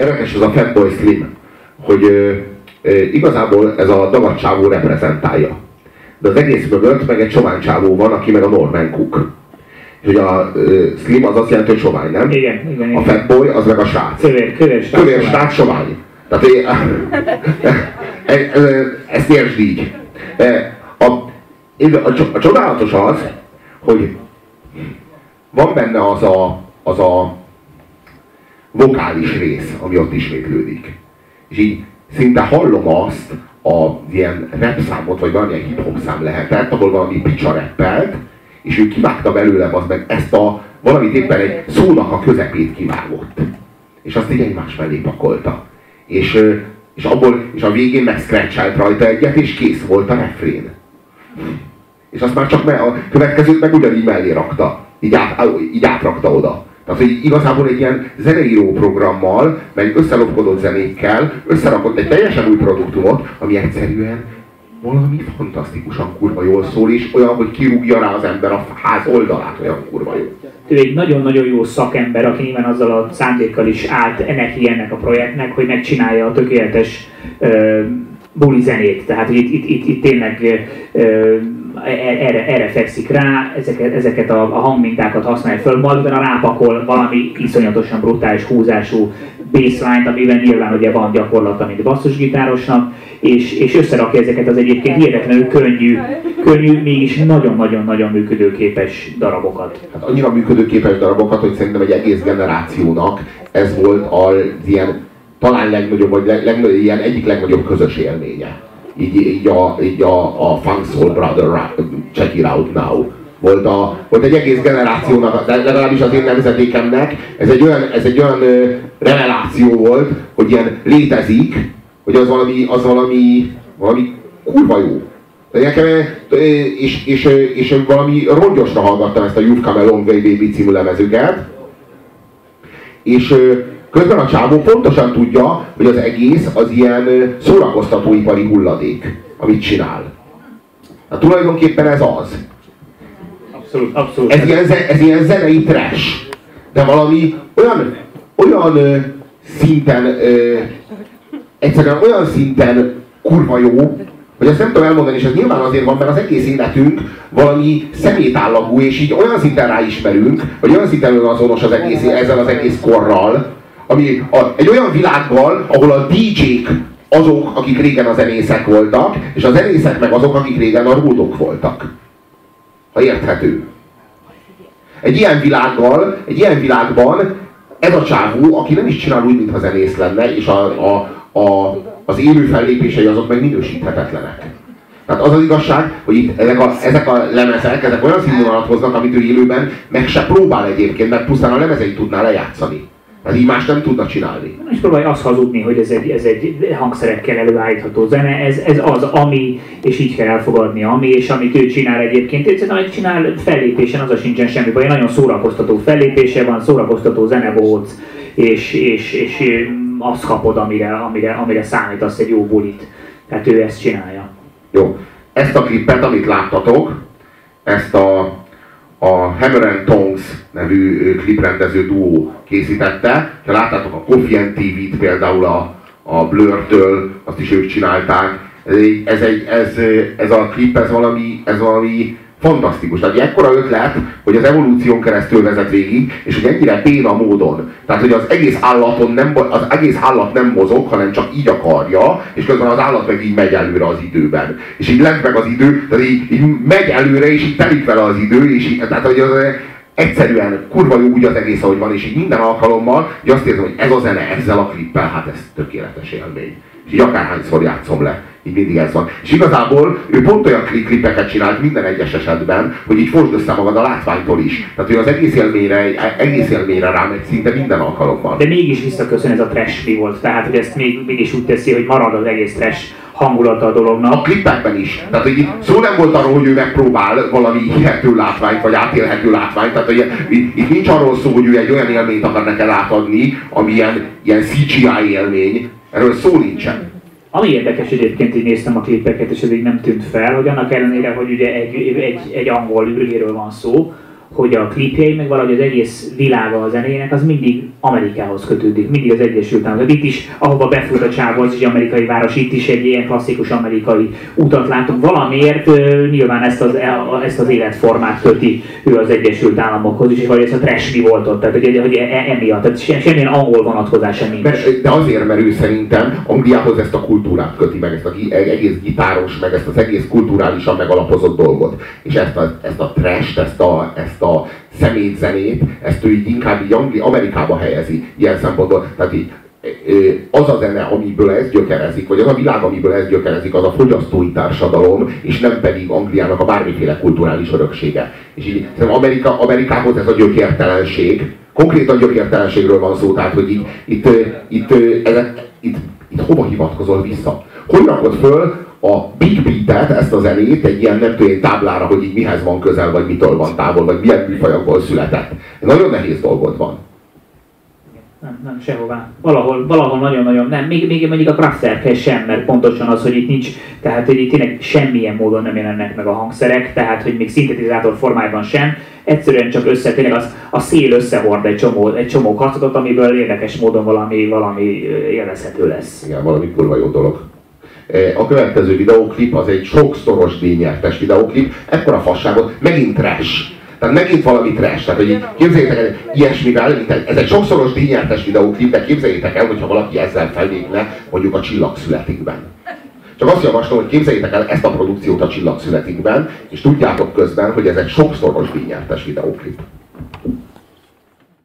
érdekes ez a Fatboy Slim, hogy ö, ö, igazából ez a dagadcsávó reprezentálja. De az egész mögött meg egy csoványcsávó van, aki meg a Norman Cook. Hogy a ö, Slim az azt jelenti, hogy sovány, nem? Igen, igen, A. Fatboy az meg a srác. Kövér, kövér, srác, Kövér sovány. srác sovány. Tehát é- e- e- ezt értsd így. E, A, a, a csodálatos az, hogy van benne az a, az a vokális rész, ami ott ismétlődik. És így szinte hallom azt, a ilyen rap számot, vagy valamilyen hip-hop szám lehetett, ahol valami picsa rappelt, és ő kivágta belőle az meg ezt a valamit éppen egy szónak a közepét kivágott. És azt így egymás mellé pakolta. És, és, abból, és a végén meg scratchelt rajta egyet, és kész volt a refrén. És azt már csak me- a következőt meg ugyanígy mellé rakta. Így, át, így átrakta oda. Tehát, hogy igazából egy ilyen zeneíró programmal, meg összelopkodott zenékkel összerakott egy teljesen új produktumot, ami egyszerűen valami fantasztikusan kurva jól szól, és olyan, hogy kirúgja rá az ember a ház oldalát, olyan kurva jó. ő egy nagyon-nagyon jó szakember, aki nyilván azzal a szándékkal is állt neki ennek a projektnek, hogy megcsinálja a tökéletes uh, buli zenét. Tehát itt, itt, itt, itt tényleg uh, erre, erre fekszik rá, ezeket, ezeket a, a hangmintákat használja föl, majd utána rápakol valami iszonyatosan brutális húzású bassline amiben nyilván ugye van gyakorlata, mint basszusgitárosnak, és, és összerakja ezeket az egyébként hihetetlenül könnyű, könnyű, mégis nagyon-nagyon-nagyon működőképes darabokat. Hát annyira működőképes darabokat, hogy szerintem egy egész generációnak ez volt az ilyen talán legnagyobb, vagy leg, legnagyobb, ilyen egyik legnagyobb közös élménye. Így, így, a, így a, a Funk Soul Brother Check It Out Now. Volt, a, volt egy egész generációnak, de legalábbis az én nemzedékemnek, ez egy olyan, ez egy olyan ö, reveláció volt, hogy ilyen létezik, hogy az valami, az valami, valami kurva jó. Nekem, és, és, és, és valami rongyosra hallgattam ezt a You've Come a Long Way Baby című lemezüket, és közben a csávó pontosan tudja, hogy az egész az ilyen szórakoztatóipari hulladék, amit csinál. Hát tulajdonképpen ez az. Abszolút, abszolút. Ez ilyen, ez ilyen zenei trash. De valami olyan, olyan ö, szinten, ö, egyszerűen olyan szinten kurva jó, hogy ezt nem tudom elmondani, és ez nyilván azért van, mert az egész életünk valami szemétállagú, és így olyan szinten ráismerünk, vagy olyan szinten azonos az egész, ezzel az egész korral, ami a, egy olyan világgal, ahol a DJ-k azok, akik régen a zenészek voltak, és a zenészek meg azok, akik régen a ródok voltak. Ha érthető. Egy ilyen világgal, egy ilyen világban ez a csávó, aki nem is csinál úgy, mintha zenész lenne, és a, a, a, az élő fellépései azok meg minősíthetetlenek. Tehát az az igazság, hogy itt ezek a, ezek a lemezek, ezek olyan színvonalat hoznak, amit ő élőben meg se próbál egyébként, mert pusztán a lemezeit tudná lejátszani. Tehát így más nem tudna csinálni. És próbálj azt hazudni, hogy ez egy, ez egy hangszerekkel előállítható zene, ez, ez az, ami, és így kell elfogadni, ami, és amit ő csinál egyébként. Ez, amit csinál fellépésen, az a sincsen semmi baj. Nagyon szórakoztató fellépése van, szórakoztató zenebóc, és, és, és azt kapod, amire, amire, amire számítasz egy jó bulit. Tehát ő ezt csinálja. Jó. Ezt a klippet, amit láttatok, ezt a, a Hammer and Tongs nevű kliprendező duó készítette. Ha láttátok a Coffee and TV-t például a, a Blur-től, azt is ők csinálták. Ez, egy, ez, egy, ez, ez a klip, ez valami, ez valami fantasztikus. Tehát egy ekkora ötlet, hogy az evolúción keresztül vezet végig, és hogy ennyire béna módon. Tehát, hogy az egész állaton nem, az egész állat nem mozog, hanem csak így akarja, és közben az állat meg így megy előre az időben. És így lent meg az idő, tehát így, így megy előre, és így telik vele az idő, és így, tehát, hogy az, egyszerűen kurva jó úgy az egész, ahogy van, és így minden alkalommal, hogy azt érzem, hogy ez a zene ezzel a klippel, hát ez tökéletes élmény. És így akárhányszor játszom le, így mindig ez van. És igazából ő pont olyan kli- klippeket csinált minden egyes esetben, hogy így fosd össze magad a látványtól is. Tehát, hogy az egész élményre, egész élményre rámegy szinte minden alkalommal. De mégis visszaköszön ez a trash mi volt. Tehát, hogy ezt még, mégis úgy teszi, hogy marad az egész trash hangulata a dolognak. A klippekben is. Tehát, hogy itt szó nem volt arról, hogy ő megpróbál valami hihető látványt, vagy átélhető látványt. Tehát, hogy itt nincs arról szó, hogy ő egy olyan élményt akar neked átadni, ami ilyen, ilyen CGI élmény. Erről szó nincsen. Ami érdekes egyébként, így néztem a klippeket, és ez nem tűnt fel, hogy annak ellenére, hogy ugye egy, egy, egy angol űrgéről van szó, hogy a klipjei, meg valahogy az egész világa a zenének, az mindig Amerikához kötődik, mindig az Egyesült Államok. Itt is, ahova befut a csávó, az egy amerikai város, itt is egy ilyen klasszikus amerikai utat látunk. Valamiért nyilván ezt az, e, ezt az életformát köti ő az Egyesült Államokhoz is, vagy ezt a trash volt ott, tehát hogy, hogy e, emiatt, tehát semmilyen angol vonatkozása nincs. De azért, mert ő szerintem Angliához ezt a kultúrát köti meg, ezt az egész gitáros, meg ezt az egész kulturálisan megalapozott dolgot. És ezt a, ezt a trash ezt a, ezt a szemétzenét, ezt ő így inkább így Angli, Amerikába helyezi ilyen szempontból. Tehát így, az a zene, amiből ez gyökerezik, vagy az a világ, amiből ez gyökerezik, az a fogyasztói társadalom, és nem pedig Angliának a bármiféle kulturális öröksége. És így szerintem Amerika, Amerikához ez a gyökértelenség, konkrétan gyökértelenségről van szó, tehát hogy így, itt, itt, itt, ezek, itt, itt hova hivatkozol vissza? Hogy rakod föl a Big Beat-et, ezt a zenét egy ilyen nem tudom táblára, hogy így mihez van közel, vagy mitől van távol, vagy milyen műfajokból született. Nagyon nehéz dolgod van. Nem, nem, sehová. Valahol, valahol nagyon-nagyon nem. Még, még mondjuk a Kraftwerkhez sem, mert pontosan az, hogy itt nincs, tehát hogy itt tényleg semmilyen módon nem jelennek meg a hangszerek, tehát hogy még szintetizátor formájában sem. Egyszerűen csak össze, tényleg az, a szél összehord egy csomó, egy csomó kacodot, amiből érdekes módon valami, valami élvezhető lesz. Igen, valami kurva jó dolog. A következő videóklip az egy sokszoros díjnyertes videóklip, ekkora fasságot, megint trash. Tehát megint valami trash. Tehát, hogy képzeljétek el, ilyesmivel, ez egy sokszoros díjnyertes videóklip, de képzeljétek el, hogyha valaki ezzel fellépne, mondjuk a csillag születikben. Csak azt javaslom, hogy képzeljétek el ezt a produkciót a csillag születikben, és tudjátok közben, hogy ez egy sokszoros díjnyertes videóklip.